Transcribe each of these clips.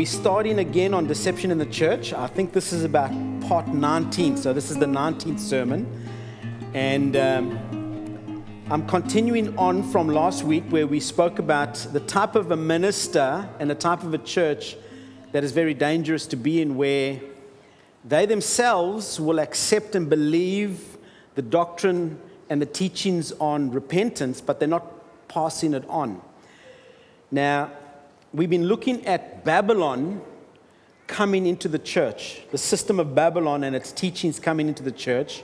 we're starting again on deception in the church. I think this is about part 19, so this is the 19th sermon. And um, I'm continuing on from last week where we spoke about the type of a minister and the type of a church that is very dangerous to be in, where they themselves will accept and believe the doctrine and the teachings on repentance, but they're not passing it on. Now, we've been looking at Babylon coming into the church, the system of Babylon and its teachings coming into the church.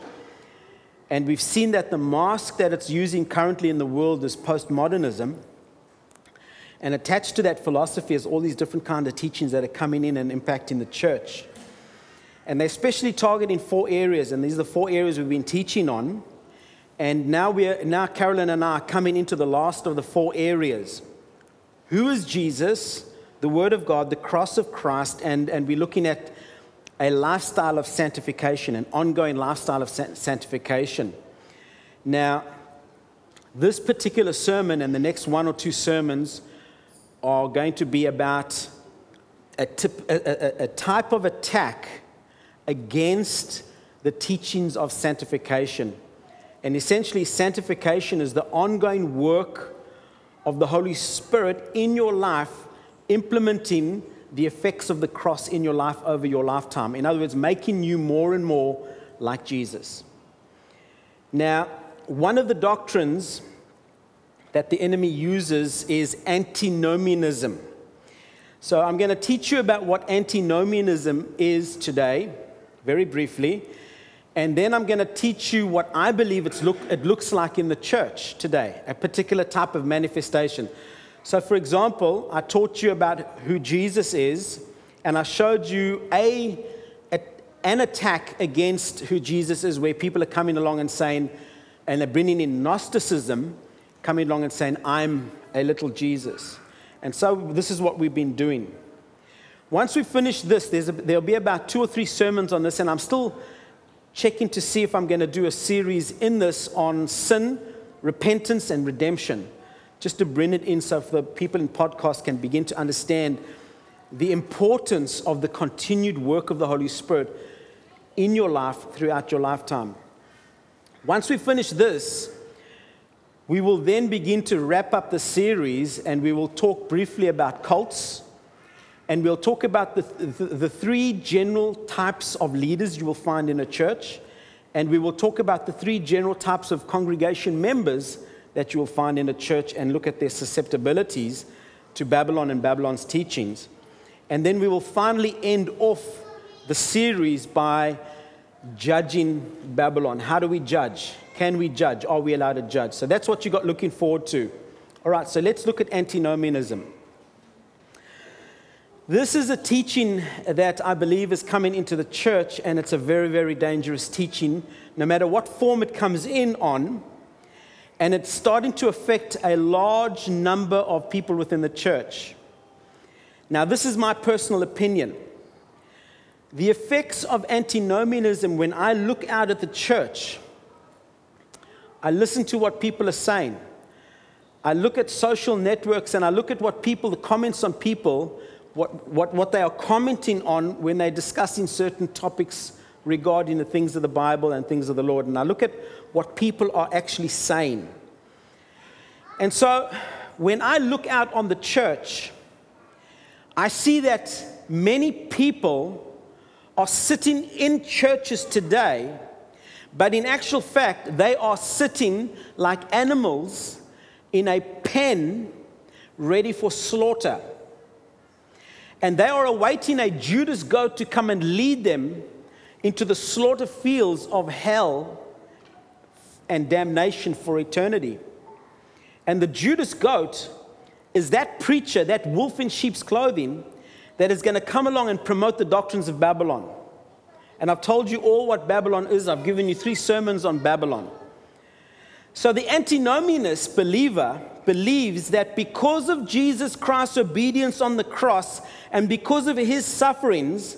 And we've seen that the mask that it's using currently in the world is postmodernism. And attached to that philosophy is all these different kind of teachings that are coming in and impacting the church. And they're especially targeting four areas, and these are the four areas we've been teaching on. And now we're now Carolyn and I are coming into the last of the four areas. Who is Jesus? The Word of God, the cross of Christ, and, and we're looking at a lifestyle of sanctification, an ongoing lifestyle of sanctification. Now, this particular sermon and the next one or two sermons are going to be about a, tip, a, a, a type of attack against the teachings of sanctification. And essentially, sanctification is the ongoing work of the Holy Spirit in your life, implementing the effects of the cross in your life over your lifetime. In other words, making you more and more like Jesus. Now, one of the doctrines that the enemy uses is antinomianism. So, I'm going to teach you about what antinomianism is today, very briefly. And then I'm going to teach you what I believe look, it looks like in the church today, a particular type of manifestation. So, for example, I taught you about who Jesus is, and I showed you a, a, an attack against who Jesus is, where people are coming along and saying, and they're bringing in Gnosticism, coming along and saying, I'm a little Jesus. And so, this is what we've been doing. Once we finish this, a, there'll be about two or three sermons on this, and I'm still checking to see if I'm going to do a series in this on sin, repentance, and redemption, just to bring it in so the people in podcast can begin to understand the importance of the continued work of the Holy Spirit in your life throughout your lifetime. Once we finish this, we will then begin to wrap up the series and we will talk briefly about cults and we'll talk about the, the, the, three general types of leaders you will find in a church. And we will talk about the three general types of congregation members that you will find in a church and look at their susceptibilities to Babylon and Babylon's teachings. And then we will finally end off the series by judging Babylon. How do we judge? Can we judge? Are we allowed to judge? So that's what you got looking forward to. All right, so let's look at antinomianism. This is a teaching that I believe is coming into the church, and it's a very, very dangerous teaching, no matter what form it comes in on. And it's starting to affect a large number of people within the church. Now, this is my personal opinion. The effects of antinomianism, when I look out at the church, I listen to what people are saying. I look at social networks and I look at what people, the comments on people, what, what, what they are commenting on when they're discussing certain topics regarding the things of the Bible and things of the Lord. And I look at what people are actually saying. And so when I look out on the church, I see that many people are sitting in churches today, but in actual fact, they are sitting like animals in a pen ready for slaughter and they are awaiting a Judas goat to come and lead them into the slaughter fields of hell and damnation for eternity. And the Judas goat is that preacher, that wolf in sheep's clothing, that is going to come along and promote the doctrines of Babylon. And I've told you all what Babylon is. I've given you three sermons on Babylon. So the antinomianist believer believes that because of Jesus Christ's obedience on the cross and because of his sufferings,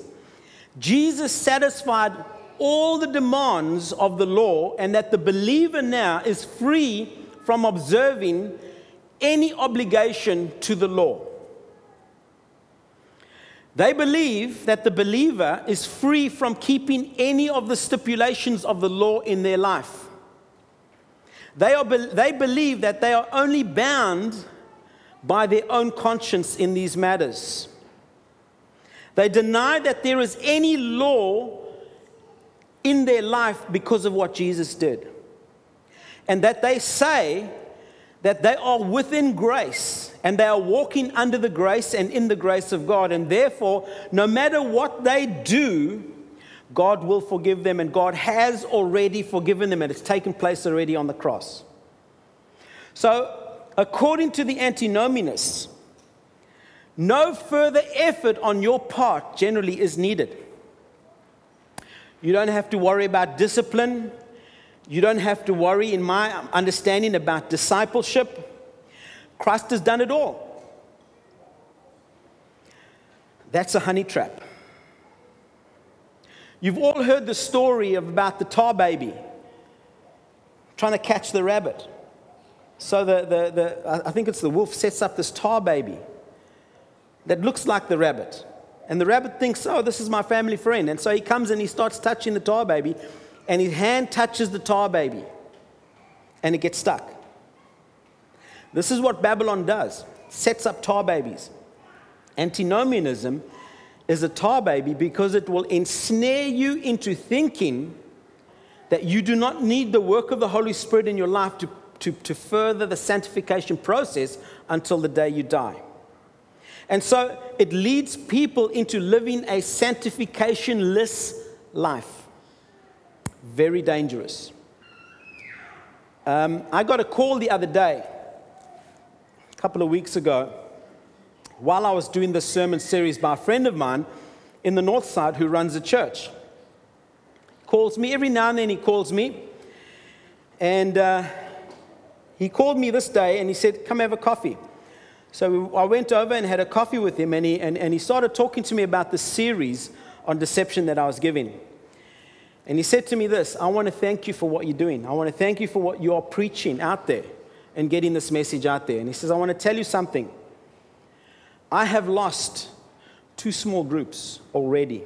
Jesus satisfied all the demands of the law, and that the believer now is free from observing any obligation to the law. They believe that the believer is free from keeping any of the stipulations of the law in their life. They, are, they believe that they are only bound by their own conscience in these matters. They deny that there is any law in their life because of what Jesus did. And that they say that they are within grace and they are walking under the grace and in the grace of God. And therefore, no matter what they do, God will forgive them, and God has already forgiven them, and it's taken place already on the cross. So, according to the antinomianists, no further effort on your part generally is needed. You don't have to worry about discipline. You don't have to worry, in my understanding, about discipleship. Christ has done it all. That's a honey trap. You've all heard the story of about the tar baby trying to catch the rabbit. So the, the, the, I think it's the wolf sets up this tar baby that looks like the rabbit. And the rabbit thinks, oh, this is my family friend. And so he comes and he starts touching the tar baby, and his hand touches the tar baby, and it gets stuck. This is what Babylon does sets up tar babies. Antinomianism is a tar baby because it will ensnare you into thinking that you do not need the work of the Holy Spirit in your life to, to, to further the sanctification process until the day you die. And so it leads people into living a sanctificationless life. Very dangerous. Um, I got a call the other day, a couple of weeks ago, while I was doing this sermon series by a friend of mine in the north side who runs a church. Calls me every now and then, he calls me. And uh, he called me this day and he said, Come have a coffee. So I went over and had a coffee with him, and he, and, and he started talking to me about the series on deception that I was giving. And he said to me this I want to thank you for what you're doing. I want to thank you for what you are preaching out there and getting this message out there. And he says, I want to tell you something. I have lost two small groups already.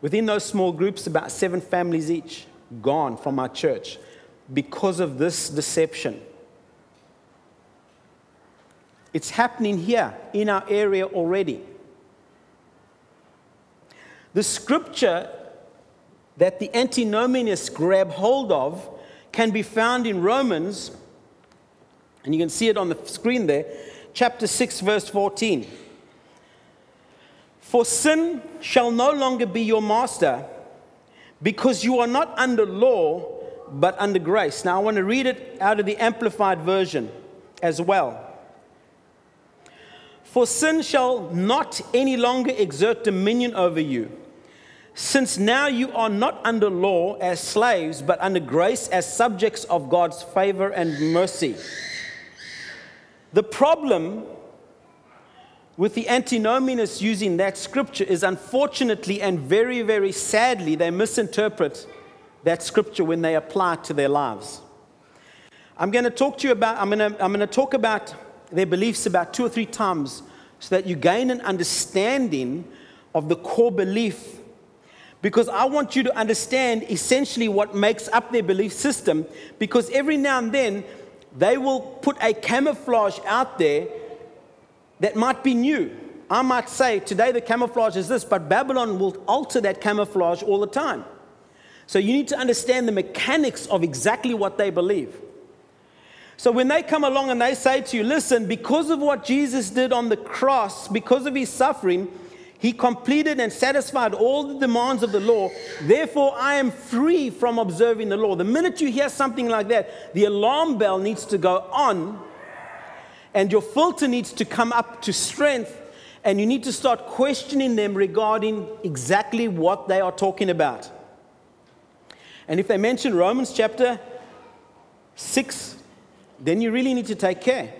Within those small groups, about seven families each gone from our church because of this deception. It's happening here in our area already. The scripture that the antinomianists grab hold of can be found in Romans, and you can see it on the screen there, chapter 6, verse 14. For sin shall no longer be your master, because you are not under law, but under grace. Now, I want to read it out of the Amplified Version as well. For sin shall not any longer exert dominion over you, since now you are not under law as slaves, but under grace as subjects of God's favor and mercy. The problem with the antinomianists using that scripture is unfortunately and very, very sadly, they misinterpret that scripture when they apply it to their lives. I'm going to talk to you about, I'm going to, I'm going to talk about their beliefs about two or three times so that you gain an understanding of the core belief. Because I want you to understand essentially what makes up their belief system. Because every now and then, they will put a camouflage out there that might be new. I might say, today the camouflage is this, but Babylon will alter that camouflage all the time. So you need to understand the mechanics of exactly what they believe. So when they come along and they say to you, listen, because of what Jesus did on the cross, because of his suffering, he completed and satisfied all the demands of the law. Therefore, I am free from observing the law. The minute you hear something like that, the alarm bell needs to go on, and your filter needs to come up to strength, and you need to start questioning them regarding exactly what they are talking about. And if they mention Romans chapter 6, then you really need to take care.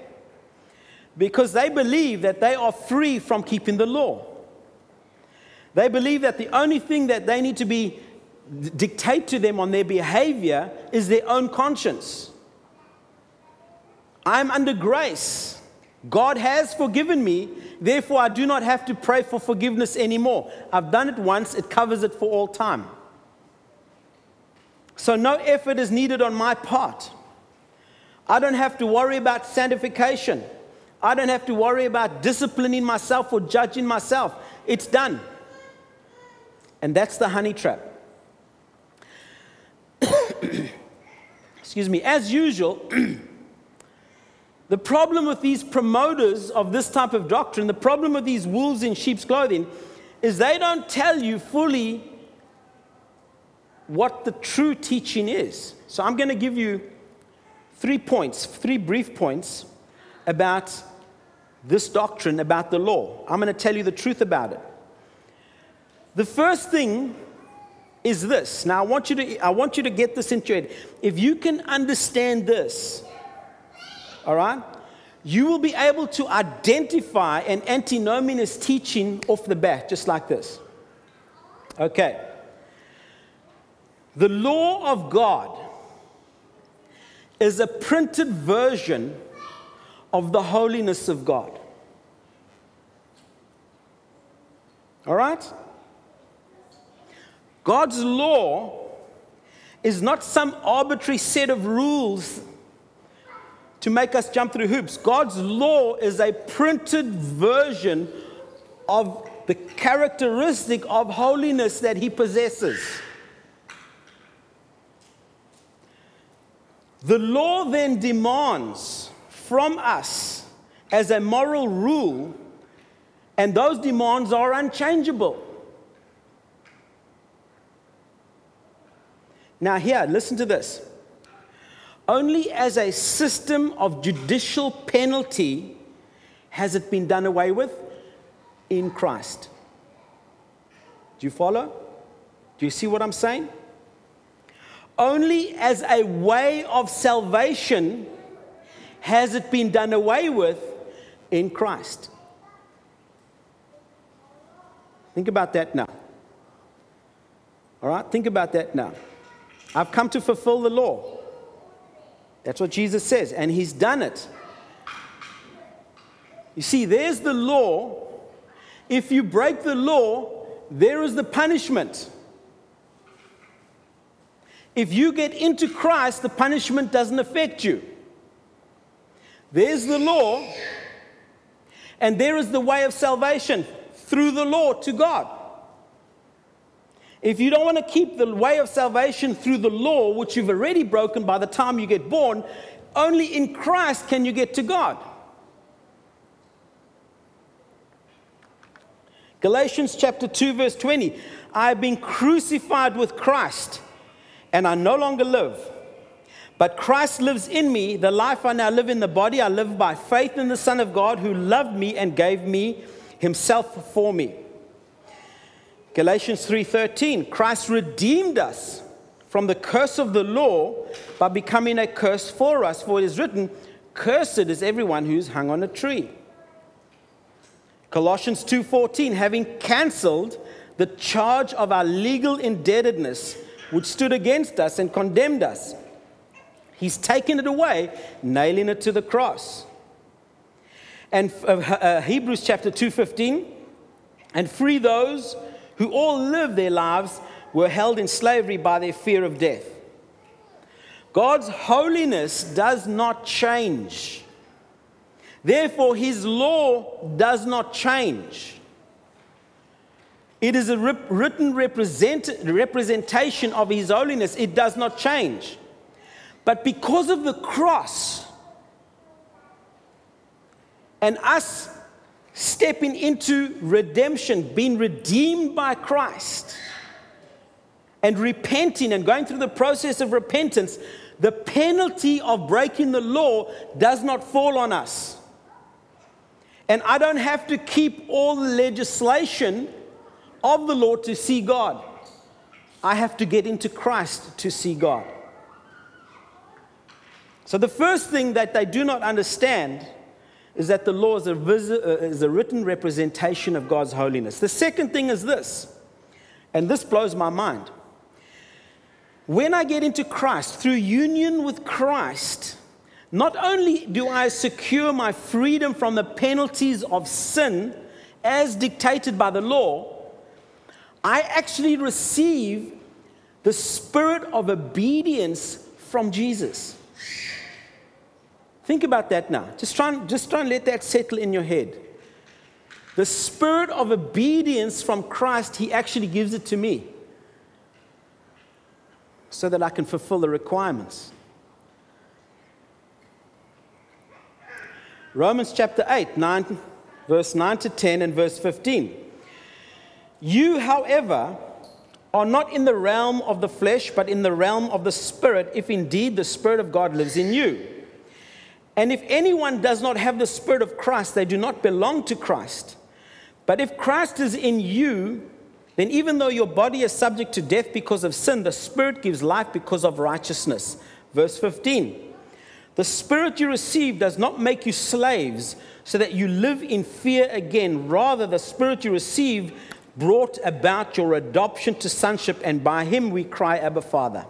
Because they believe that they are free from keeping the law. They believe that the only thing that they need to be dictate to them on their behavior is their own conscience. I'm under grace. God has forgiven me, therefore I do not have to pray for forgiveness anymore. I've done it once, it covers it for all time. So no effort is needed on my part. I don't have to worry about sanctification. I don't have to worry about disciplining myself or judging myself. It's done. And that's the honey trap. Excuse me. As usual, the problem with these promoters of this type of doctrine, the problem with these wolves in sheep's clothing, is they don't tell you fully what the true teaching is. So I'm going to give you three points, three brief points about this doctrine, about the law. I'm going to tell you the truth about it. The first thing is this. Now, I want you to, I want you to get this into head. If you can understand this, all right, you will be able to identify an antinomianist teaching off the bat, just like this. Okay. The law of God is a printed version of the holiness of God. All right? God's law is not some arbitrary set of rules to make us jump through hoops. God's law is a printed version of the characteristic of holiness that He possesses. The law then demands from us as a moral rule, and those demands are unchangeable. Now, here, listen to this. Only as a system of judicial penalty has it been done away with in Christ. Do you follow? Do you see what I'm saying? Only as a way of salvation has it been done away with in Christ. Think about that now. All right? Think about that now. I've come to fulfill the law. That's what Jesus says, and He's done it. You see, there's the law. If you break the law, there is the punishment. If you get into Christ, the punishment doesn't affect you. There's the law, and there is the way of salvation through the law to God. If you don't want to keep the way of salvation through the law, which you've already broken by the time you get born, only in Christ can you get to God. Galatians chapter 2, verse 20 I have been crucified with Christ and I no longer live. But Christ lives in me. The life I now live in the body, I live by faith in the Son of God who loved me and gave me himself for me. Galatians 3:13 Christ redeemed us from the curse of the law by becoming a curse for us for it is written cursed is everyone who's hung on a tree. Colossians 2:14 having cancelled the charge of our legal indebtedness which stood against us and condemned us. He's taken it away, nailing it to the cross. And uh, uh, Hebrews chapter 2:15, and free those who all lived their lives were held in slavery by their fear of death. God's holiness does not change. Therefore, his law does not change. It is a written represent, representation of His holiness. It does not change. But because of the cross and us stepping into redemption, being redeemed by Christ, and repenting and going through the process of repentance, the penalty of breaking the law does not fall on us. And I don't have to keep all the legislation of the Lord to see God. I have to get into Christ to see God. So, the first thing that they do not understand is that the law is a, uh, is a written representation of God's holiness. The second thing is this, and this blows my mind. When I get into Christ, through union with Christ, not only do I secure my freedom from the penalties of sin as dictated by the law, I actually receive the spirit of obedience from Jesus. Think about that now. Just try, and, just try and let that settle in your head. The spirit of obedience from Christ, He actually gives it to me so that I can fulfill the requirements. Romans chapter 8, 9, verse 9 to 10, and verse 15. You, however, are not in the realm of the flesh, but in the realm of the Spirit, if indeed the Spirit of God lives in you. And if anyone does not have the Spirit of Christ, they do not belong to Christ. But if Christ is in you, then even though your body is subject to death because of sin, the Spirit gives life because of righteousness. Verse 15. The spirit you received does not make you slaves so that you live in fear again. Rather, the spirit you received brought about your adoption to sonship, and by him we cry, Abba, Father.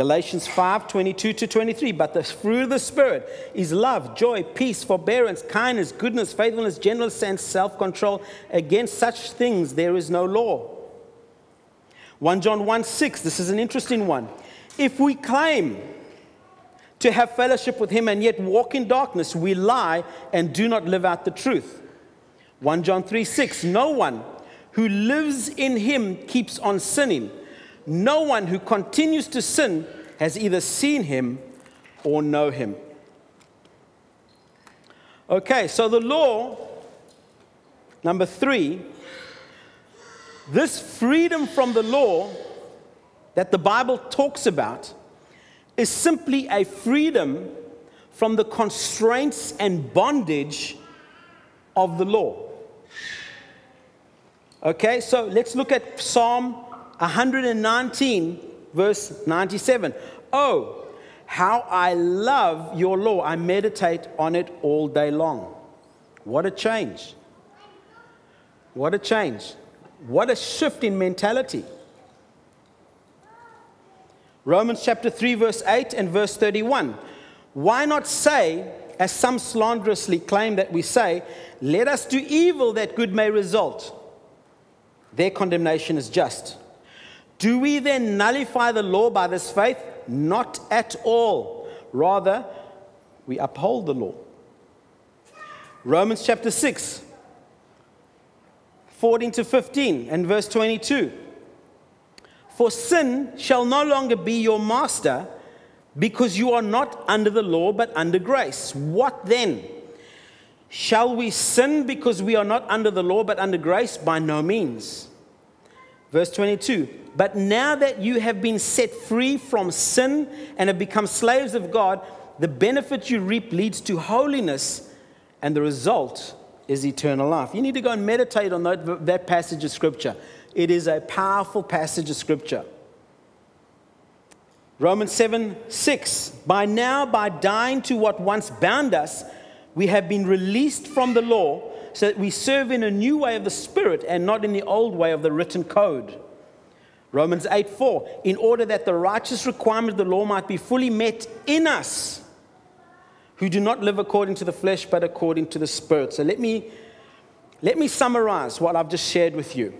Galatians 5 22 to 23. But the fruit of the Spirit is love, joy, peace, forbearance, kindness, goodness, faithfulness, gentleness, and self control. Against such things there is no law. 1 John 1 6. This is an interesting one. If we claim to have fellowship with him and yet walk in darkness, we lie and do not live out the truth. 1 John 3 6 No one who lives in him keeps on sinning. No one who continues to sin has either seen him or know him. Okay, so the law, number three, this freedom from the law that the Bible talks about is simply a freedom from the constraints and bondage of the law. Okay, so let's look at Psalm 119, verse 97. Oh, how I love your law. I meditate on it all day long. What a change. What a change. What a shift in mentality. Romans chapter 3, verse 8 and verse 31. Why not say, as some slanderously claim that we say, let us do evil that good may result? Their condemnation is just. Do we then nullify the law by this faith? Not at all. Rather, we uphold the law. Romans chapter 6, 14 to 15, and verse 22. For sin shall no longer be your master because you are not under the law but under grace. What then? Shall we sin because we are not under the law but under grace? By no means. Verse 22 But now that you have been set free from sin and have become slaves of God, the benefit you reap leads to holiness, and the result is eternal life. You need to go and meditate on that, that passage of scripture. It is a powerful passage of scripture. Romans 7 6. By now, by dying to what once bound us, we have been released from the law so that we serve in a new way of the Spirit and not in the old way of the written code. Romans 8 4. In order that the righteous requirement of the law might be fully met in us who do not live according to the flesh but according to the Spirit. So let me, let me summarize what I've just shared with you.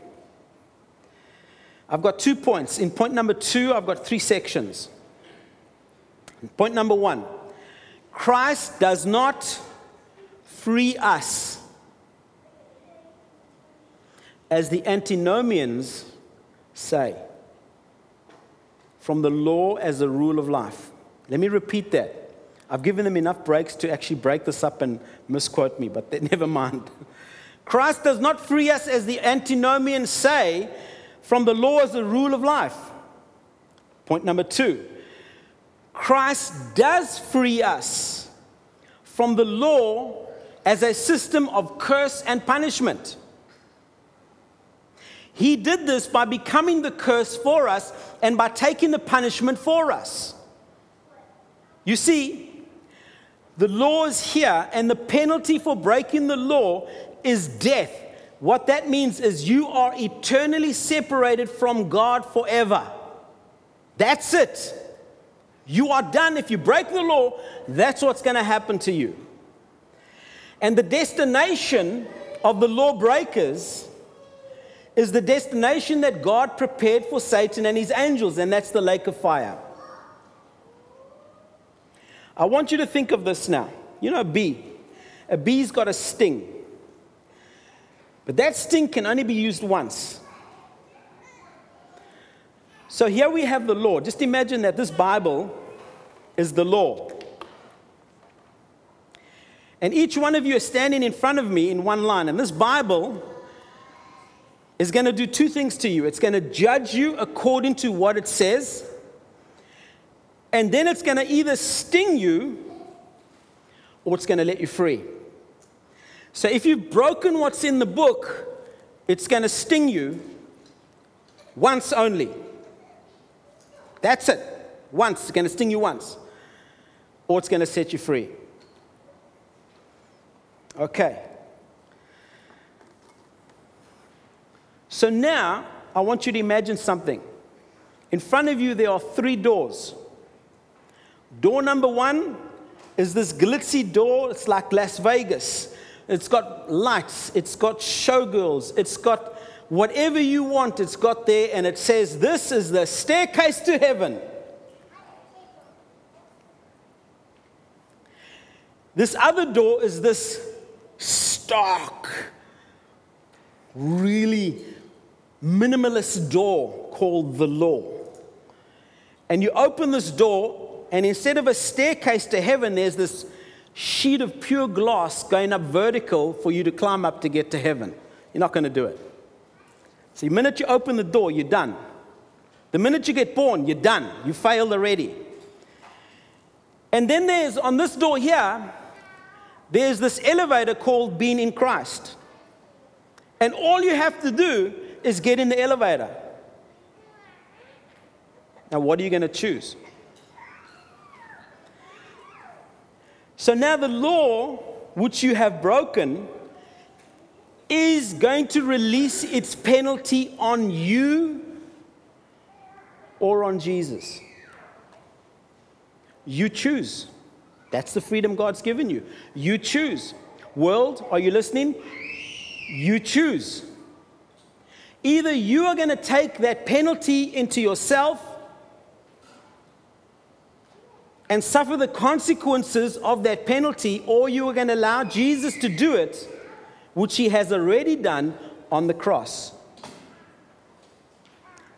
I've got two points. In point number two, I've got three sections. Point number one Christ does not free us as the antinomians say from the law as a rule of life. Let me repeat that. I've given them enough breaks to actually break this up and misquote me, but never mind. Christ does not free us as the antinomians say from the law as a rule of life. Point number two Christ does free us from the law as a system of curse and punishment. He did this by becoming the curse for us and by taking the punishment for us. You see, the law is here, and the penalty for breaking the law is death. What that means is you are eternally separated from God forever. That's it. You are done. If you break the law, that's what's going to happen to you. And the destination of the lawbreakers is the destination that God prepared for Satan and his angels, and that's the lake of fire. I want you to think of this now. You know, a bee. A bee's got a sting. But that sting can only be used once. So here we have the law. Just imagine that this Bible is the law. And each one of you is standing in front of me in one line. And this Bible is going to do two things to you it's going to judge you according to what it says, and then it's going to either sting you or it's going to let you free. So if you've broken what's in the book, it's going to sting you once only. That's it. Once. It's going to sting you once. Or it's going to set you free. Okay. So now I want you to imagine something. In front of you, there are three doors. Door number one is this glitzy door. It's like Las Vegas. It's got lights, it's got showgirls, it's got whatever you want, it's got there, and it says, This is the staircase to heaven. This other door is this stark, really minimalist door called the law. And you open this door, and instead of a staircase to heaven, there's this sheet of pure glass going up vertical for you to climb up to get to heaven. You're not going to do it. So, the minute you open the door, you're done. The minute you get born, you're done. You failed already. And then there's on this door here, there's this elevator called being in Christ. And all you have to do is get in the elevator. Now, what are you going to choose? So now the law which you have broken is going to release its penalty on you or on Jesus. You choose. That's the freedom God's given you. You choose. World, are you listening? You choose. Either you are going to take that penalty into yourself and suffer the consequences of that penalty, or you are going to allow Jesus to do it, which he has already done on the cross.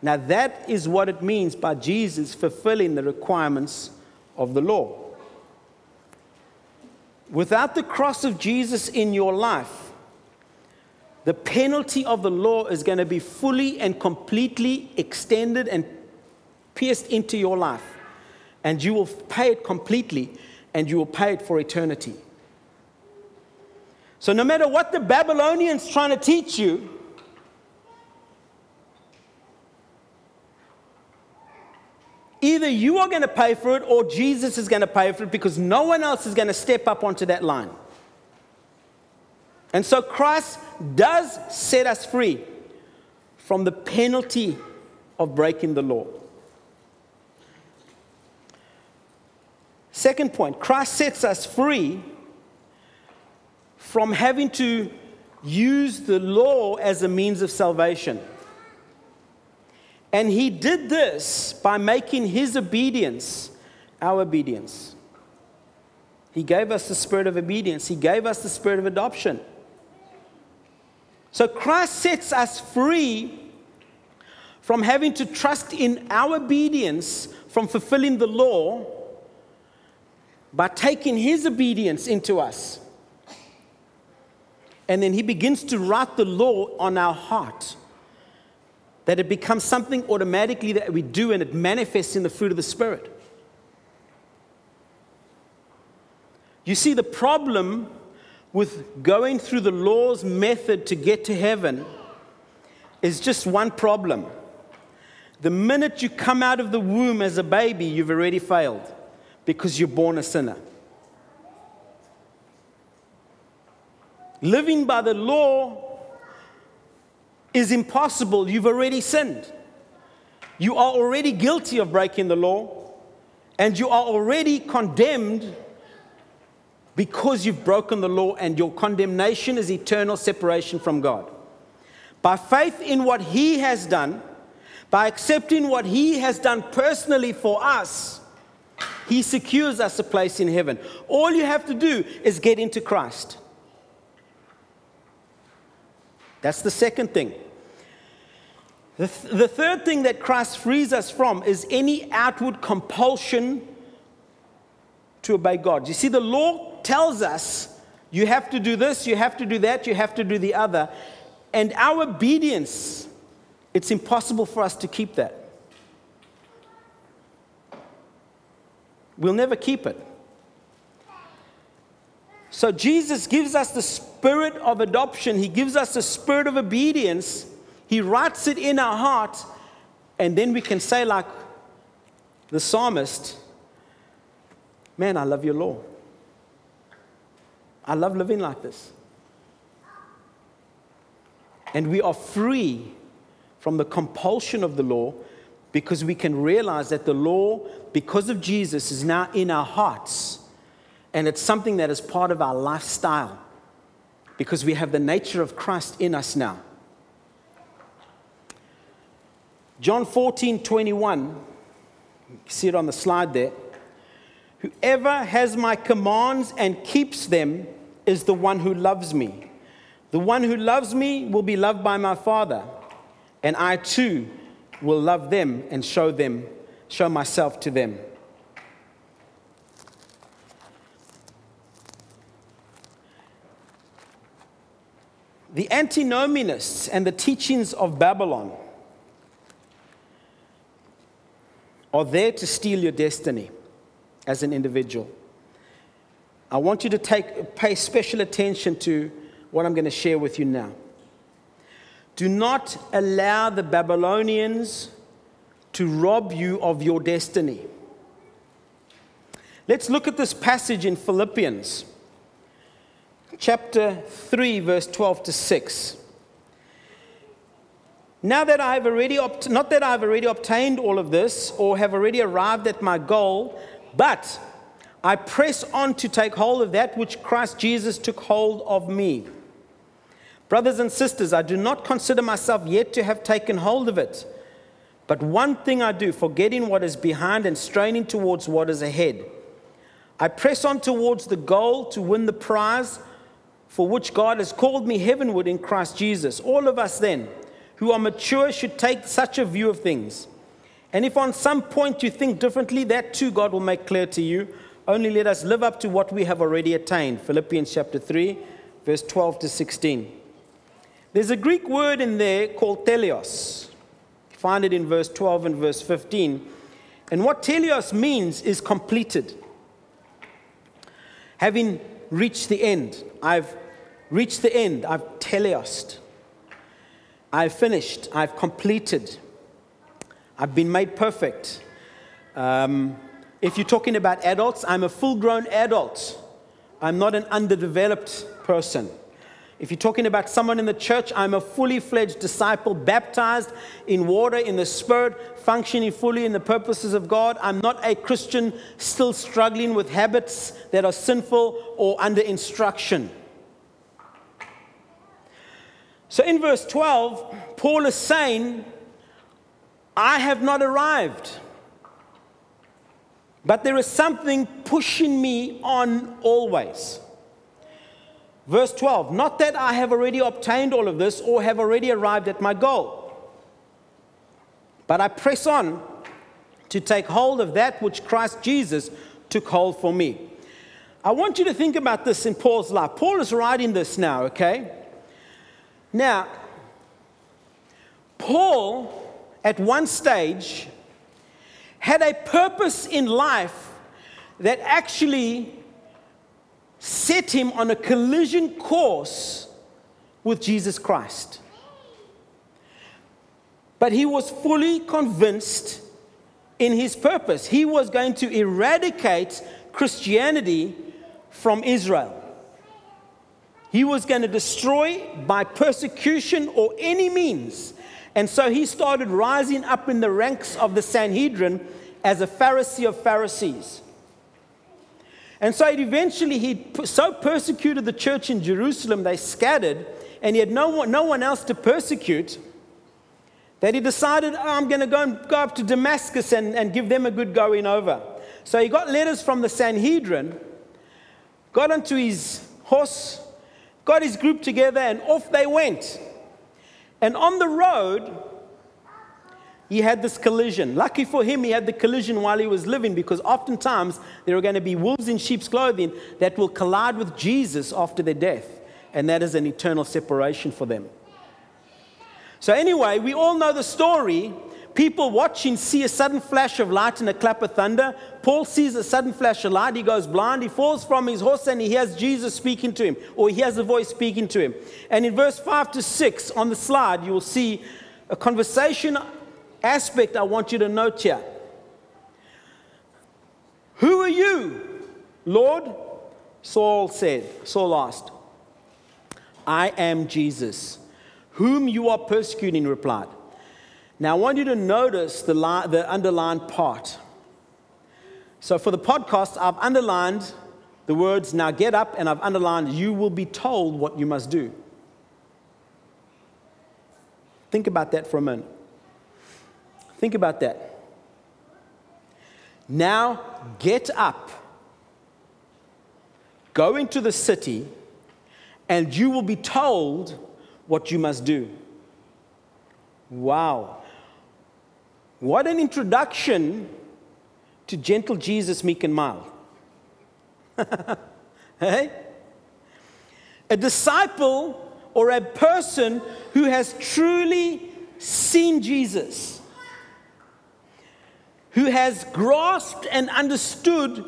Now, that is what it means by Jesus fulfilling the requirements of the law. Without the cross of Jesus in your life, the penalty of the law is going to be fully and completely extended and pierced into your life and you will pay it completely and you will pay it for eternity. So, no matter what the Babylonians trying to teach you, either you are going to pay for it or Jesus is going to pay for it because no one else is going to step up onto that line. And so Christ does set us free from the penalty of breaking the law. Second point Christ sets us free from having to use the law as a means of salvation. And he did this by making his obedience our obedience. He gave us the spirit of obedience, he gave us the spirit of adoption. So Christ sets us free from having to trust in our obedience from fulfilling the law by taking his obedience into us. And then he begins to write the law on our heart. That it becomes something automatically that we do and it manifests in the fruit of the Spirit. You see, the problem with going through the law's method to get to heaven is just one problem. The minute you come out of the womb as a baby, you've already failed because you're born a sinner. Living by the law is impossible. You've already sinned. You are already guilty of breaking the law. And you are already condemned because you've broken the law, and your condemnation is eternal separation from God. By faith in what He has done, by accepting what He has done personally for us, He secures us a place in heaven. All you have to do is get into Christ. That's the second thing. The, th- the third thing that Christ frees us from is any outward compulsion to obey God. You see, the law tells us you have to do this, you have to do that, you have to do the other. And our obedience it's impossible for us to keep that. We'll never keep it. So Jesus gives us the spirit of adoption, He gives us the spirit of obedience, He writes it in our heart, and then we can say, like the psalmist, Man, I love your law. I love living like this. And we are free from the compulsion of the law because we can realize that the law, because of Jesus, is now in our hearts. And it's something that is part of our lifestyle because we have the nature of Christ in us now. John 14, 21, you see it on the slide there. Whoever has my commands and keeps them is the one who loves me. The one who loves me will be loved by my Father and I too will love them and show them, show myself to them. The antinomianists and the teachings of Babylon are there to steal your destiny as an individual. I want you to take, pay special attention to what I'm going to share with you now. Do not allow the Babylonians to rob you of your destiny. Let's look at this passage in Philippians, chapter 3, verse 12 to 6. Now that I have already, not that I have already obtained all of this or have already arrived at my goal, but I press on to take hold of that which Christ Jesus took hold of me. Brothers and sisters, I do not consider myself yet to have taken hold of it. But one thing I do, forgetting what is behind and straining towards what is ahead. I press on towards the goal to win the prize for which God has called me heavenward in Christ Jesus. All of us, then, who are mature, should take such a view of things. And if on some point you think differently, that too God will make clear to you. Only let us live up to what we have already attained. Philippians chapter 3, verse 12 to 16. There's a Greek word in there called teleos. You find it in verse 12 and verse 15. And what teleos means is completed. Having reached the end, I've reached the end, I've teleosed. I've finished, I've completed, I've been made perfect. Um, if you're talking about adults, I'm a full grown adult. I'm not an underdeveloped person. If you're talking about someone in the church, I'm a fully fledged disciple, baptized in water, in the Spirit, functioning fully in the purposes of God. I'm not a Christian still struggling with habits that are sinful or under instruction. So in verse 12, Paul is saying, I have not arrived, but there is something pushing me on always. Verse 12, not that I have already obtained all of this or have already arrived at my goal, but I press on to take hold of that which Christ Jesus took hold for me. I want you to think about this in Paul's life. Paul is writing this now, okay? Now, Paul, at one stage, had a purpose in life that actually set him on a collision course with Jesus Christ. But he was fully convinced in his purpose. He was going to eradicate Christianity from Israel. He was going to destroy by persecution or any means. And so he started rising up in the ranks of the Sanhedrin as a Pharisee of Pharisees. And so eventually he so persecuted the church in Jerusalem, they scattered, and he had no one, no one else to persecute, that he decided, oh, I'm going to go and go up to Damascus and, and give them a good going over. So he got letters from the Sanhedrin, got onto his horse, got his group together, and off they went. And on the road, he had this collision. Lucky for him, he had the collision while he was living because oftentimes there are going to be wolves in sheep's clothing that will collide with Jesus after their death, and that is an eternal separation for them. So, anyway, we all know the story. People watching see a sudden flash of light and a clap of thunder. Paul sees a sudden flash of light. He goes blind. He falls from his horse and he hears Jesus speaking to him, or he hears a voice speaking to him. And in verse 5 to 6 on the slide, you will see a conversation aspect I want you to note here. Who are you, Lord? Saul said, Saul asked. I am Jesus, whom you are persecuting, replied. Now, I want you to notice the, the underlined part. So, for the podcast, I've underlined the words, now get up, and I've underlined, you will be told what you must do. Think about that for a minute. Think about that. Now get up, go into the city, and you will be told what you must do. Wow. What an introduction to gentle Jesus, meek and mild. hey? A disciple or a person who has truly seen Jesus who has grasped and understood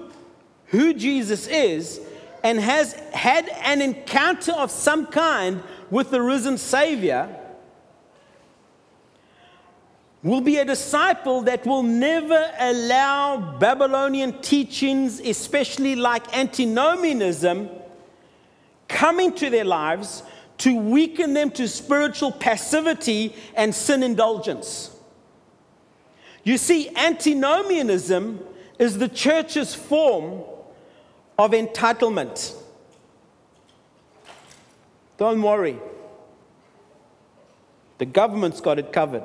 who Jesus is and has had an encounter of some kind with the risen Savior will be a disciple that will never allow Babylonian teachings, especially like antinomianism, coming to their lives to weaken them to spiritual passivity and sin indulgence. You see, antinomianism is the church's form of entitlement. Don't worry, the government's got it covered.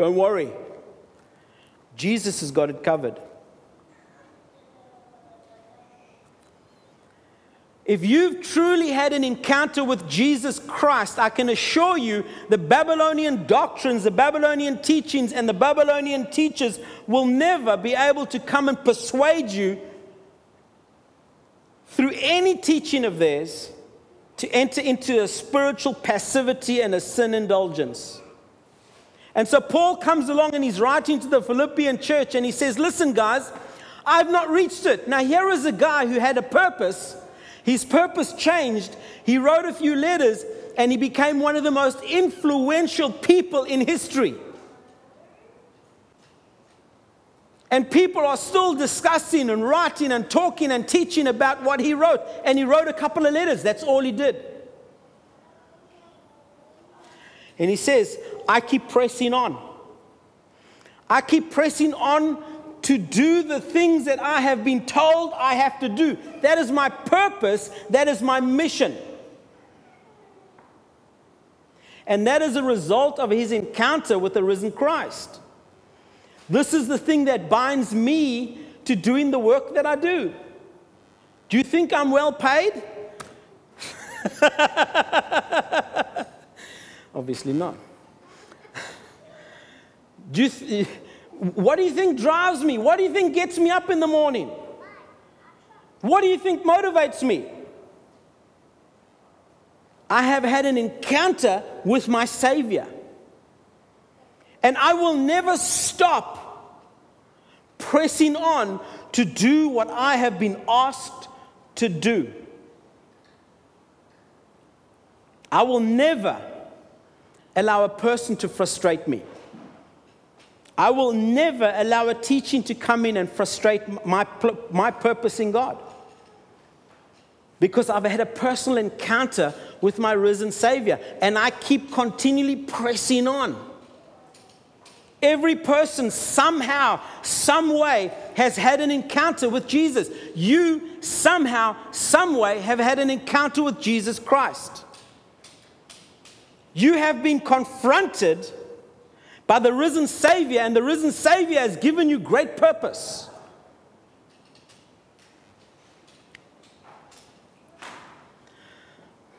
Don't worry, Jesus has got it covered. If you've truly had an encounter with Jesus Christ, I can assure you the Babylonian doctrines, the Babylonian teachings, and the Babylonian teachers will never be able to come and persuade you through any teaching of theirs to enter into a spiritual passivity and a sin indulgence. And so Paul comes along and he's writing to the Philippian church and he says, Listen, guys, I've not reached it. Now, here is a guy who had a purpose his purpose changed. He wrote a few letters and he became one of the most influential people in history. And people are still discussing and writing and talking and teaching about what he wrote. And he wrote a couple of letters. That's all he did. And he says, I keep pressing on. I keep pressing on to do the things that I have been told I have to do. That is my purpose, that is my mission. And that is a result of his encounter with the risen Christ. This is the thing that binds me to doing the work that I do. Do you think I'm well paid? Obviously not. Do th- what do you think drives me? What do you think gets me up in the morning? What do you think motivates me? I have had an encounter with my Savior. And I will never stop pressing on to do what I have been asked to do. I will never allow a person to frustrate me. I will never allow a teaching to come in and frustrate my, my purpose in God. Because I've had a personal encounter with my risen Savior, and I keep continually pressing on. Every person somehow, some way has had an encounter with Jesus. You somehow, some way have had an encounter with Jesus Christ. You have been confronted by the risen Savior, and the risen Savior has given you great purpose.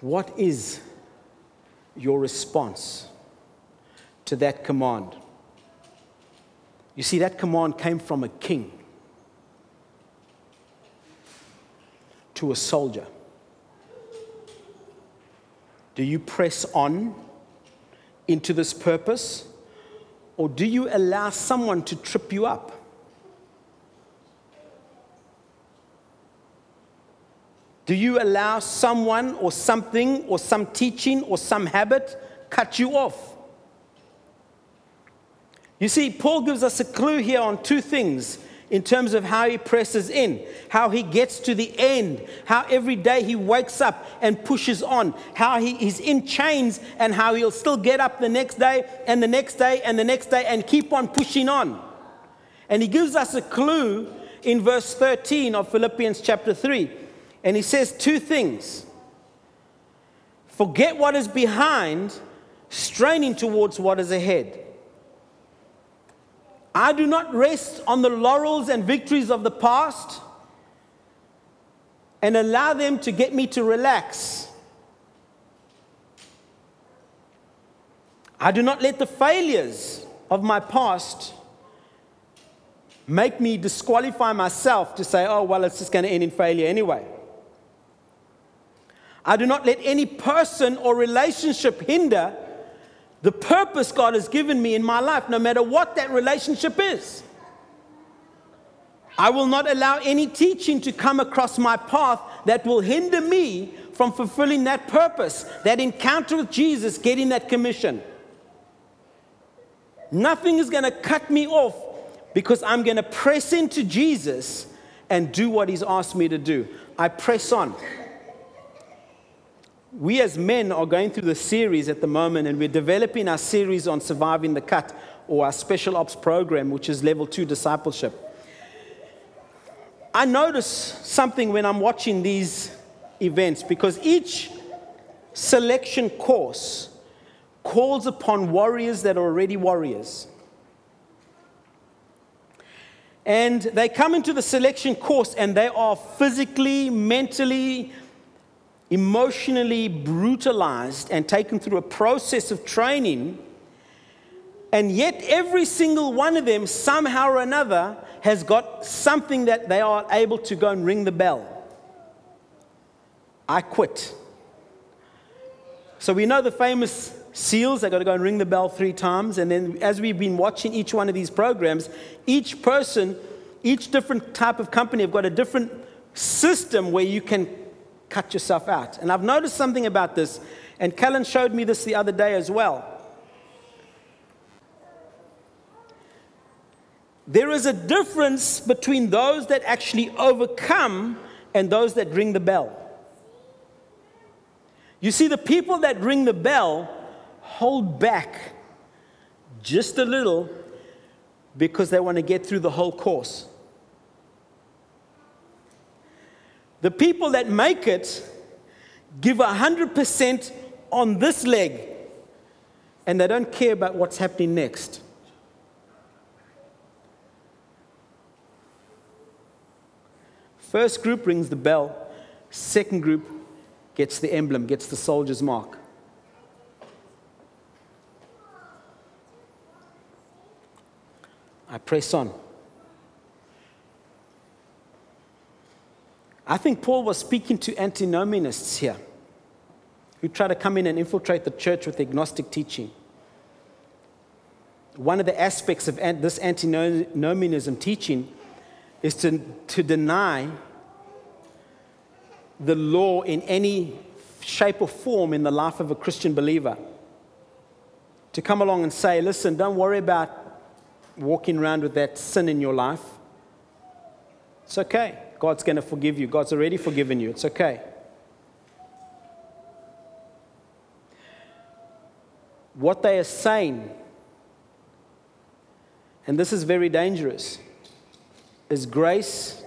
What is your response to that command? You see, that command came from a king to a soldier. Do you press on into this purpose, or do you allow someone to trip you up? Do you allow someone or something or some teaching or some habit cut you off? You see, Paul gives us a clue here on two things in terms of how he presses in, how he gets to the end, how every day he wakes up and pushes on, how he is in chains and how he'll still get up the next day and the next day and the next day and keep on pushing on. And he gives us a clue in verse 13 of Philippians chapter 3. And he says two things forget what is behind, straining towards what is ahead. I do not rest on the laurels and victories of the past and allow them to get me to relax. I do not let the failures of my past make me disqualify myself to say, oh, well, it's just going to end in failure anyway. I do not let any person or relationship hinder the purpose God has given me in my life, no matter what that relationship is. I will not allow any teaching to come across my path that will hinder me from fulfilling that purpose, that encounter with Jesus, getting that commission. Nothing is going to cut me off because I'm going to press into Jesus and do what He's asked me to do. I press on we as men are going through the series at the moment, and we're developing our series on surviving the cut or our special ops program, which is level two discipleship. I notice something when I'm watching these events because each selection course calls upon warriors that are already warriors. And they come into the selection course and they are physically, mentally, emotionally brutalized and taken through a process of training. And yet, every single one of them, somehow or another, has got something that they are able to go and ring the bell. I quit. So, we know the famous SEALs, they got to go and ring the bell three times. And then, as we've been watching each one of these programs, each person, each different type of company have got a different system where you can cut yourself out. And I've noticed something about this, and Kellen showed me this the other day as well. There is a difference between those that actually overcome and those that ring the bell. You see, the people that ring the bell hold back just a little because they want to get through the whole course. The people that make it give 100% on this leg and they don't care about what's happening next. First group rings the bell, second group gets the emblem, gets the soldier's mark. I press on. I think Paul was speaking to antinomianists here who try to come in and infiltrate the church with agnostic teaching. One of the aspects of this antinomianism teaching is to, to deny the law in any shape or form in the life of a Christian believer. To come along and say, listen, don't worry about walking around with that sin in your life. It's okay. God's going to forgive you. God's already forgiven you. It's okay. What they are saying and this is very dangerous, is grace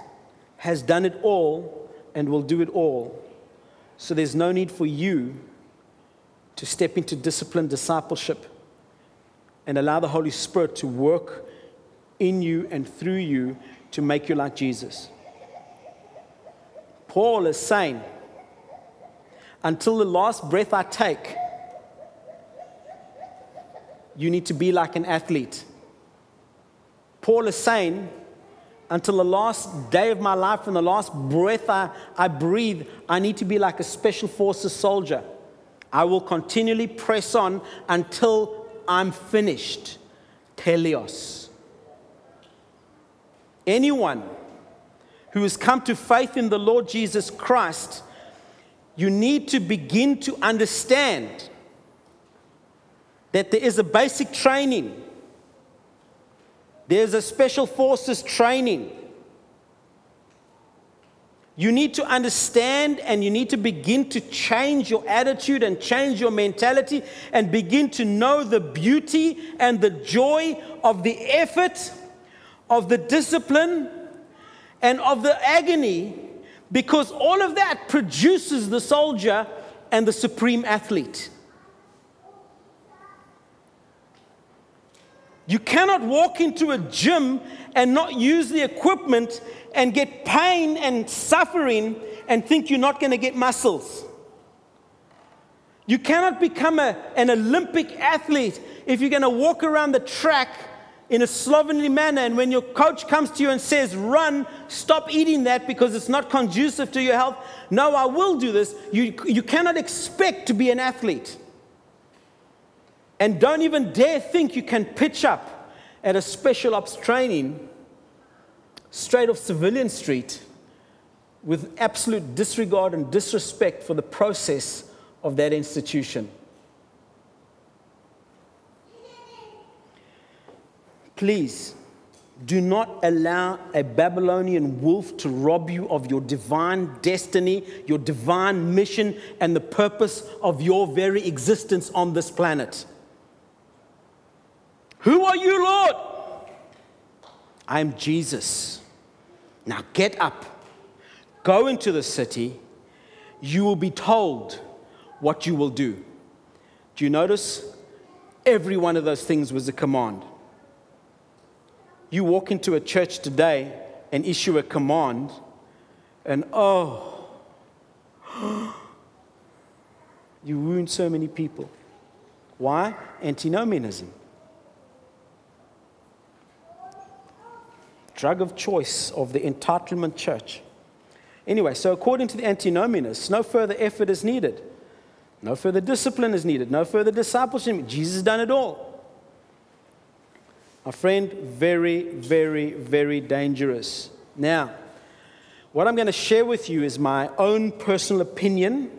has done it all and will do it all. So there's no need for you to step into disciplined discipleship and allow the Holy Spirit to work in you and through you to make you like Jesus. Paul is saying, until the last breath I take, you need to be like an athlete. Paul is saying, until the last day of my life and the last breath I, I breathe, I need to be like a special forces soldier. I will continually press on until I'm finished. Teleos. Anyone who has come to faith in the Lord Jesus Christ, you need to begin to understand that there is a basic training, there's a special forces training. You need to understand and you need to begin to change your attitude and change your mentality and begin to know the beauty and the joy of the effort, of the discipline, and of the agony because all of that produces the soldier and the supreme athlete. You cannot walk into a gym and not use the equipment and get pain and suffering and think you're not going to get muscles. You cannot become a, an Olympic athlete if you're going to walk around the track in a slovenly manner. And when your coach comes to you and says, run, stop eating that because it's not conducive to your health. No, I will do this. You, you cannot expect to be an athlete. And don't even dare think you can pitch up at a special ops training straight off Civilian Street with absolute disregard and disrespect for the process of that institution. Please do not allow a Babylonian wolf to rob you of your divine destiny, your divine mission, and the purpose of your very existence on this planet. Who are you, Lord? I am Jesus. Now get up, go into the city. You will be told what you will do. Do you notice? Every one of those things was a command. You walk into a church today and issue a command, and oh, you wound so many people. Why? Antinomianism. drug of choice of the entitlement church. Anyway, so according to the antinomianists, no further effort is needed. No further discipline is needed. No further discipleship. Jesus has done it all. My friend, very, very, very dangerous. Now, what I'm going to share with you is my own personal opinion.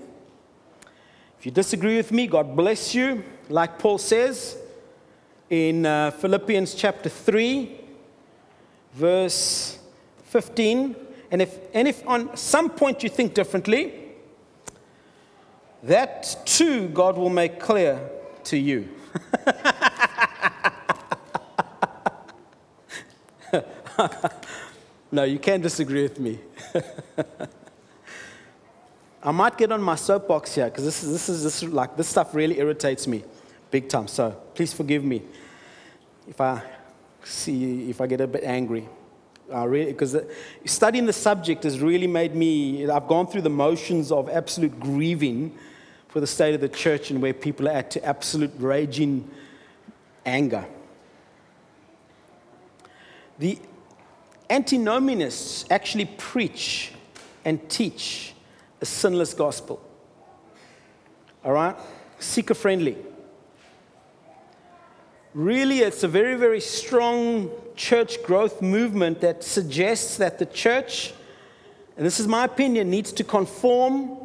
If you disagree with me, God bless you. Like Paul says in uh, Philippians chapter 3, verse 15. And if, and if on some point you think differently, that too God will make clear to you. no, you can't disagree with me. I might get on my soapbox here because this is, this is this, like this stuff really irritates me big time. So please forgive me if I see if I get a bit angry. Because really, studying the subject has really made me, I've gone through the motions of absolute grieving for the state of the church and where people are at to absolute raging anger. The antinomianists actually preach and teach a sinless gospel. All right? Seeker friendly really it's a very, very strong church growth movement that suggests that the church, and this is my opinion, needs to conform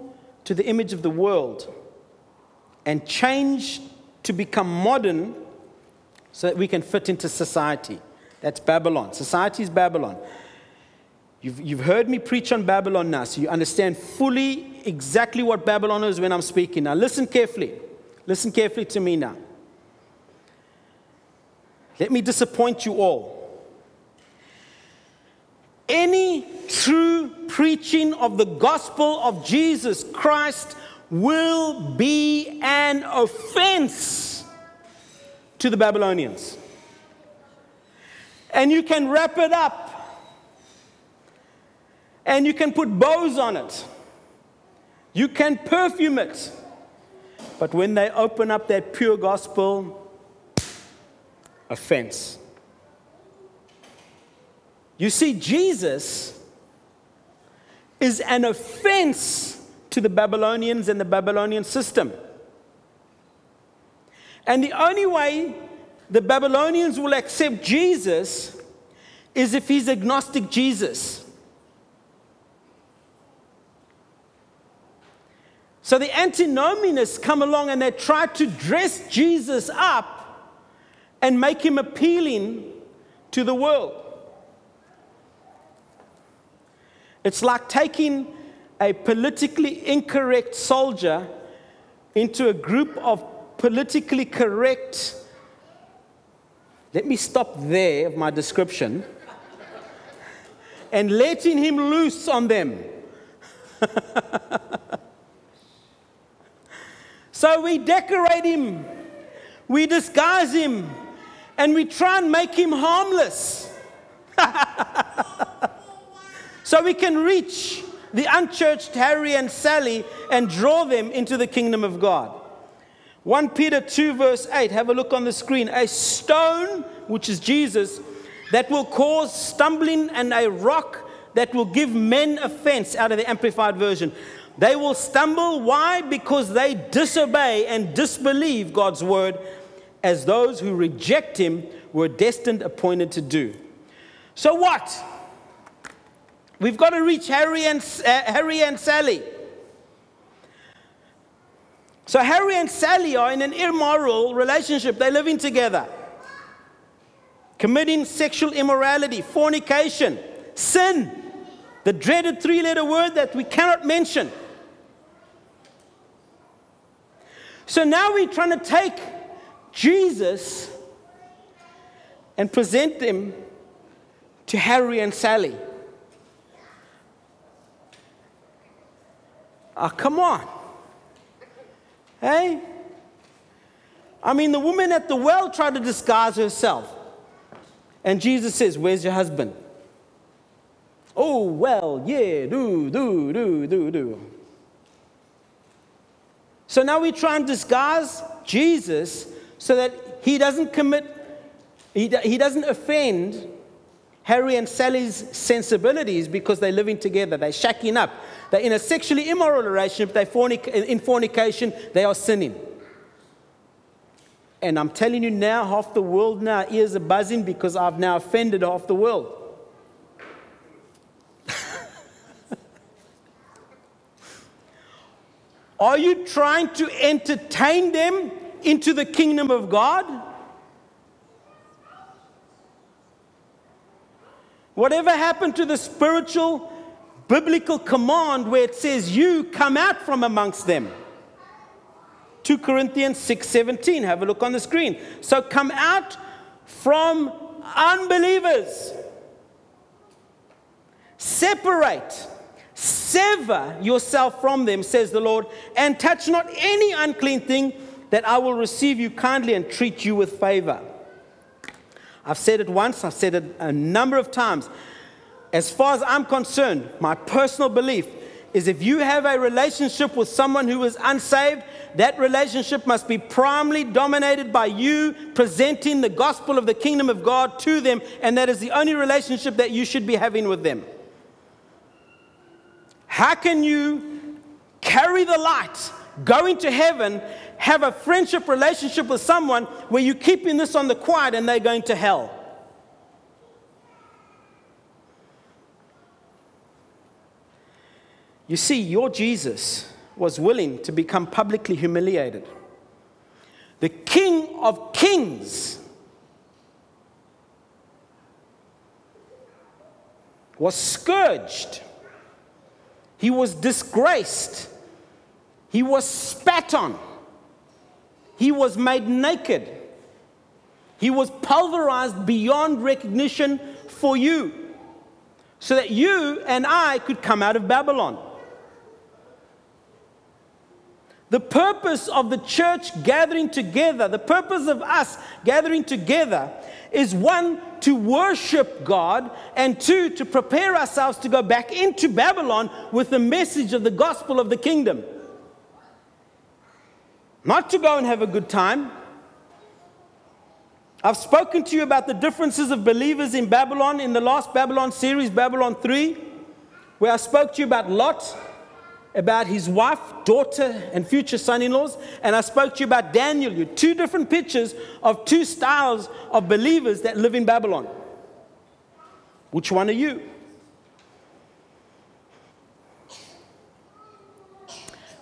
to the image of the world and change to become modern so that we can fit into society. That's Babylon. Society is Babylon. You've, you've heard me preach on Babylon now, so you understand fully exactly what Babylon is when I'm speaking. Now, listen carefully. Listen carefully to me now. Let me disappoint you all. Any true preaching of the gospel of Jesus Christ will be an offense to the Babylonians. And you can wrap it up and you can put bows on it. You can perfume it. But when they open up that pure gospel, offense. You see, Jesus is an offense to the Babylonians and the Babylonian system. And the only way the Babylonians will accept Jesus is if he's agnostic Jesus. So the antinomianists come along and they try to dress Jesus up and make him appealing to the world. It's like taking a politically incorrect soldier into a group of politically correct. Let me stop there of my description and letting him loose on them. so we decorate him, we disguise him, and we try and make him harmless. so we can reach the unchurched Harry and Sally and draw them into the kingdom of God. 1 Peter 2, verse 8, have a look on the screen. A stone, which is Jesus, that will cause stumbling, and a rock that will give men offense, out of the Amplified Version. They will stumble. Why? Because they disobey and disbelieve God's word, as those who reject Him were destined, appointed to do. So, what? We've got to reach Harry and, uh, Harry and Sally. So Harry and Sally are in an immoral relationship. They're living together, committing sexual immorality, fornication, sin, the dreaded three letter word that we cannot mention. So now we're trying to take Jesus and present him to Harry and Sally. Oh, come on. Hey? I mean, the woman at the well tried to disguise herself. And Jesus says, Where's your husband? Oh, well, yeah, do, do, do, do, do. So now we try and disguise Jesus so that he doesn't commit, he, he doesn't offend Harry and Sally's sensibilities because they're living together, they're shacking up. They're in a sexually immoral relationship, they're fornic- in fornication, they are sinning. And I'm telling you now, half the world now ears are buzzing because I've now offended half the world. are you trying to entertain them into the kingdom of God? Whatever happened to the spiritual biblical command where it says, You come out from amongst them? 2 Corinthians 6:17. Have a look on the screen. So come out from unbelievers. Separate, sever yourself from them, says the Lord, and touch not any unclean thing, that I will receive you kindly and treat you with favor. I've said it once, I've said it a number of times. As far as I'm concerned, my personal belief is if you have a relationship with someone who is unsaved, that relationship must be primarily dominated by you presenting the gospel of the kingdom of God to them, and that is the only relationship that you should be having with them. How can you carry the light, go into heaven, have a friendship relationship with someone where you're keeping this on the quiet and they're going to hell. You see, your Jesus was willing to become publicly humiliated. The King of Kings was scourged, he was disgraced, he was spat on. He was made naked. He was pulverized beyond recognition for you so that you and I could come out of Babylon. The purpose of the church gathering together, the purpose of us gathering together, is one, to worship God, and two, to prepare ourselves to go back into Babylon with the message of the gospel of the kingdom. Not to go and have a good time. I've spoken to you about the differences of believers in Babylon in the last Babylon series, Babylon 3, where I spoke to you about Lot about his wife, daughter, and future son in laws. And I spoke to you about Daniel. You two different pictures of two styles of believers that live in Babylon. Which one are you?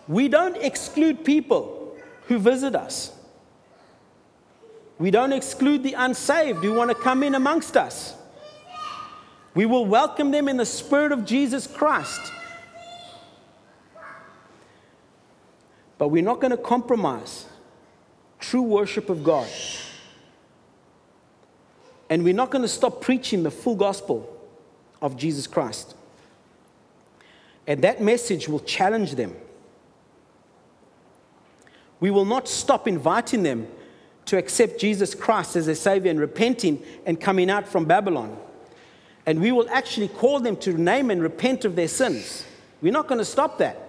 We don't exclude people who visit us. We don't exclude the unsaved who want to come in amongst us. We will welcome them in the spirit of Jesus Christ. But we're not going to compromise true worship of God. And we're not going to stop preaching the full gospel of Jesus Christ. And that message will challenge them. We will not stop inviting them to accept Jesus Christ as their Savior and repenting and coming out from Babylon. And we will actually call them to name and repent of their sins. We're not going to stop that.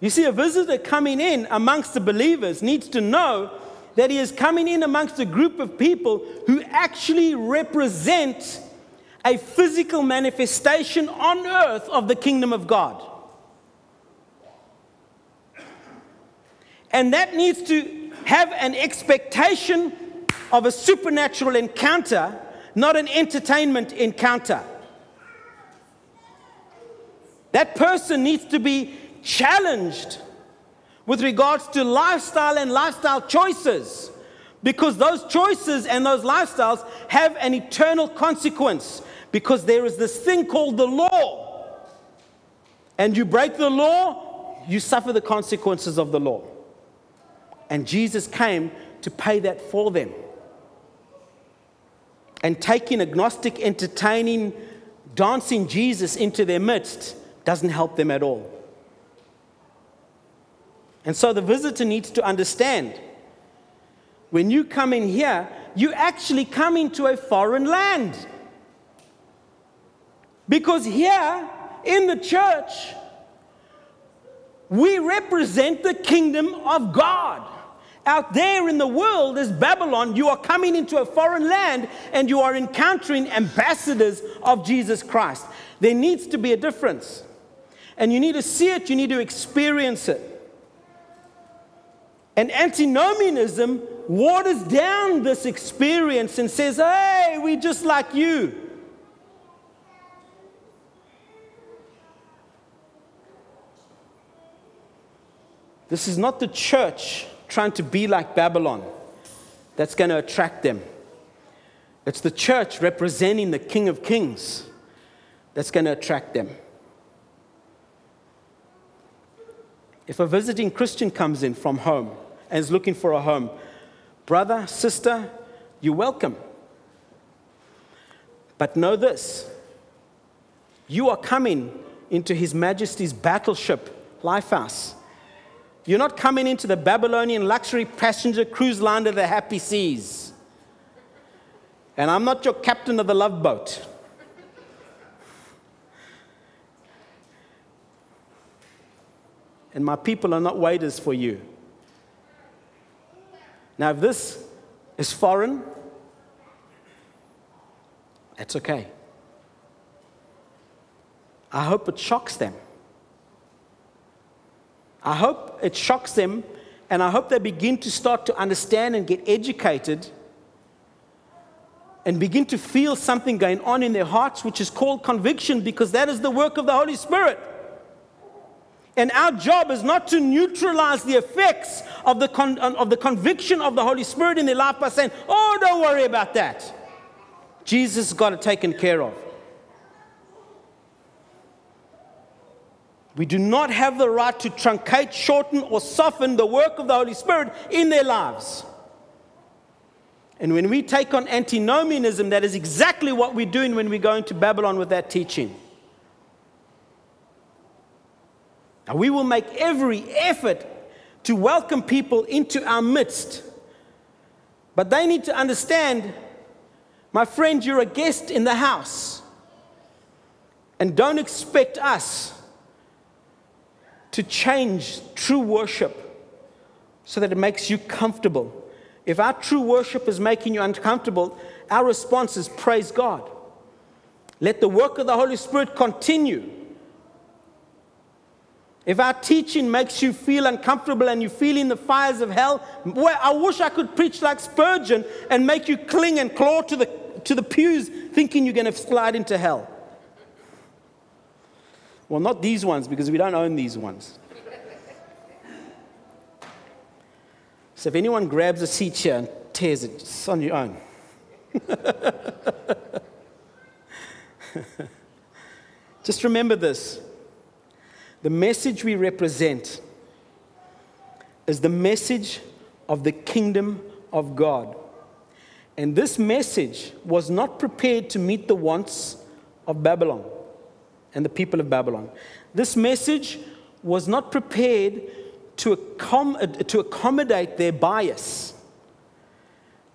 You see, a visitor coming in amongst the believers needs to know that he is coming in amongst a group of people who actually represent a physical manifestation on earth of the kingdom of God. And that needs to have an expectation of a supernatural encounter, not an entertainment encounter. That person needs to be challenged with regards to lifestyle and lifestyle choices because those choices and those lifestyles have an eternal consequence because there is this thing called the law. And you break the law, you suffer the consequences of the law. And Jesus came to pay that for them. And taking agnostic, entertaining, dancing Jesus into their midst doesn't help them at all. And so the visitor needs to understand when you come in here, you actually come into a foreign land. Because here in the church, we represent the kingdom of God. Out there in the world is Babylon. You are coming into a foreign land and you are encountering ambassadors of Jesus Christ. There needs to be a difference. And you need to see it, you need to experience it. And antinomianism waters down this experience and says, hey, we're just like you. This is not the church trying to be like Babylon that's going to attract them. It's the church representing the King of Kings that's going to attract them. If a visiting Christian comes in from home, and is looking for a home. Brother, sister, you're welcome. But know this you are coming into His Majesty's battleship, Lifehouse. You're not coming into the Babylonian luxury passenger cruise liner, the happy seas. And I'm not your captain of the love boat. And my people are not waiters for you. Now, if this is foreign, that's okay. I hope it shocks them. I hope it shocks them, and I hope they begin to start to understand and get educated and begin to feel something going on in their hearts, which is called conviction, because that is the work of the Holy Spirit. And our job is not to neutralize the effects of the, con- uh, of the conviction of the Holy Spirit in their life by saying, oh, don't worry about that. Jesus got it taken care of. We do not have the right to truncate, shorten, or soften the work of the Holy Spirit in their lives. And when we take on antinomianism, that is exactly what we're doing when we go into Babylon with that teaching. Now, we will make every effort to welcome people into our midst. But they need to understand, my friend, you're a guest in the house. And don't expect us to change true worship so that it makes you comfortable. If our true worship is making you uncomfortable, our response is praise God. Let the work of the Holy Spirit continue. If our teaching makes you feel uncomfortable and you feel in the fires of hell, well, I wish I could preach like Spurgeon and make you cling and claw to the, to the pews thinking you're going to slide into hell. Well, not these ones because we don't own these ones. So if anyone grabs a seat here and tears it, it's on your own. Just remember this the message we represent is the message of the kingdom of God. And this message was not prepared to meet the wants of Babylon and the people of Babylon. This message was not prepared to, accom- uh, to accommodate their bias.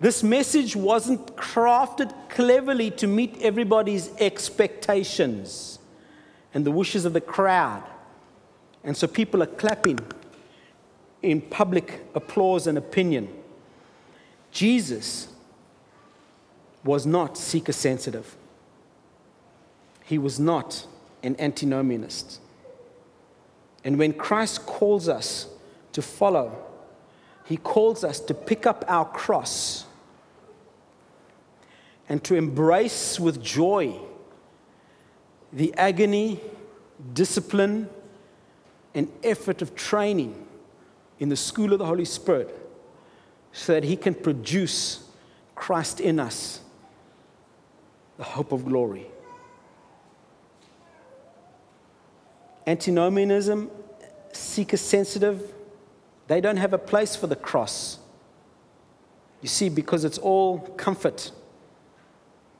This message wasn't crafted cleverly to meet everybody's expectations and the wishes of the crowd. And so people are clapping in public applause and opinion. Jesus was not seeker sensitive. He was not an antinomianist. And when Christ calls us to follow, he calls us to pick up our cross and to embrace with joy the agony, discipline, and effort of training in the school of the Holy Spirit so that he can produce Christ in us, the hope of glory. Antinomianism, seeker sensitive, they don't have a place for the cross. You see, because it's all comfort,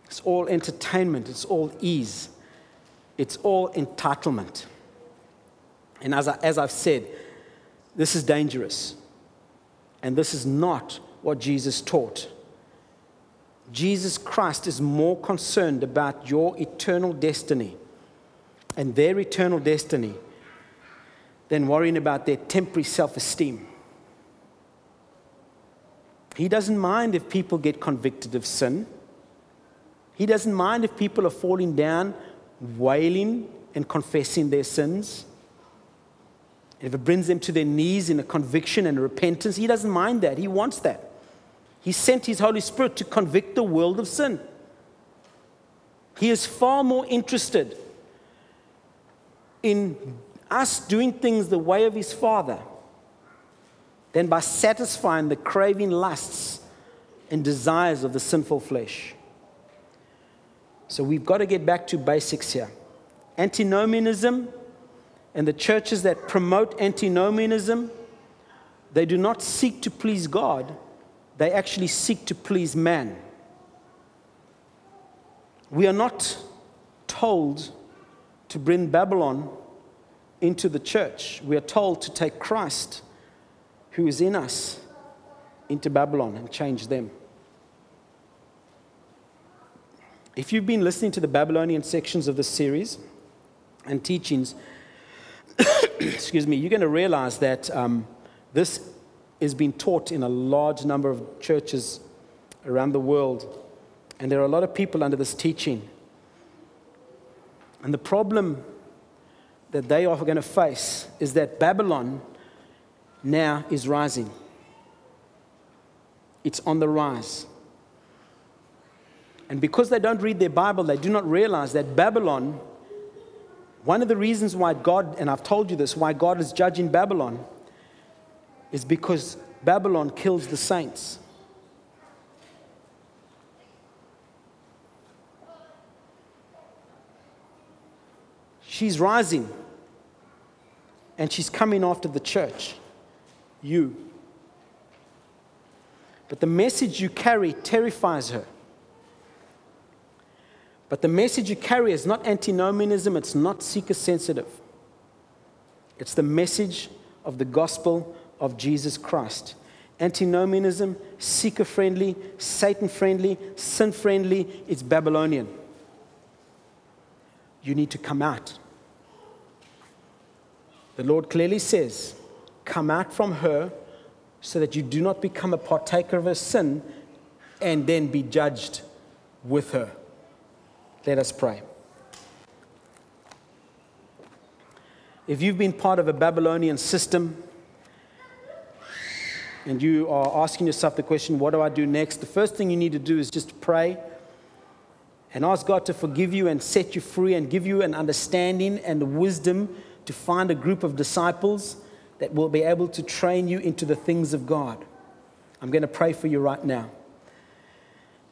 it's all entertainment, it's all ease, it's all entitlement. And as, I, as I've said, this is dangerous. And this is not what Jesus taught. Jesus Christ is more concerned about your eternal destiny and their eternal destiny than worrying about their temporary self esteem. He doesn't mind if people get convicted of sin. He doesn't mind if people are falling down, wailing, and confessing their sins. If it brings them to their knees in a conviction and a repentance, he doesn't mind that. He wants that. He sent his Holy Spirit to convict the world of sin. He is far more interested in us doing things the way of his Father than by satisfying the craving lusts and desires of the sinful flesh. So we've got to get back to basics here. Antinomianism and the churches that promote antinomianism, they do not seek to please God, they actually seek to please man. We are not told to bring Babylon into the church. We are told to take Christ, who is in us, into Babylon and change them. If you've been listening to the Babylonian sections of this series and teachings, excuse me, you're going to realize that um, this is being taught in a large number of churches around the world. And there are a lot of people under this teaching. And the problem that they are going to face is that Babylon now is rising. It's on the rise. And because they don't read their Bible, they do not realize that Babylon one of the reasons why God, and I've told you this, why God is judging Babylon is because Babylon kills the saints. She's rising and she's coming after the church, you. But the message you carry terrifies her. But the message you carry is not antinomianism, it's not seeker sensitive. It's the message of the gospel of Jesus Christ. Antinomianism, seeker friendly, Satan friendly, sin friendly, it's Babylonian. You need to come out. The Lord clearly says, Come out from her so that you do not become a partaker of her sin and then be judged with her. Let us pray. If you've been part of a Babylonian system and you are asking yourself the question, what do I do next? The first thing you need to do is just pray and ask God to forgive you and set you free and give you an understanding and wisdom to find a group of disciples that will be able to train you into the things of God. I'm going to pray for you right now.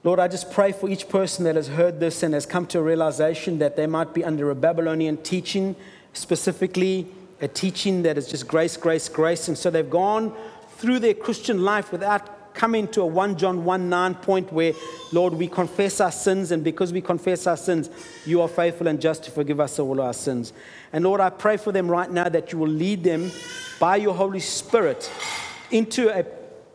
Lord, I just pray for each person that has heard this and has come to a realization that they might be under a Babylonian teaching, specifically a teaching that is just grace, grace, grace. And so they've gone through their Christian life without coming to a 1 John 1 9 point where, Lord, we confess our sins, and because we confess our sins, you are faithful and just to forgive us all our sins. And Lord, I pray for them right now that you will lead them by your Holy Spirit into a,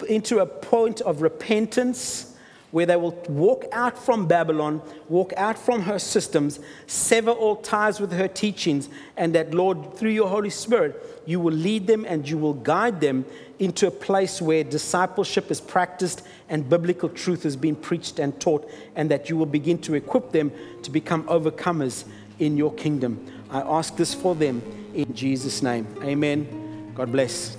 into a point of repentance where they will walk out from Babylon, walk out from her systems, sever all ties with her teachings, and that, Lord, through your Holy Spirit, you will lead them and you will guide them into a place where discipleship is practiced and biblical truth is being preached and taught, and that you will begin to equip them to become overcomers in your kingdom. I ask this for them in Jesus' name. Amen. God bless.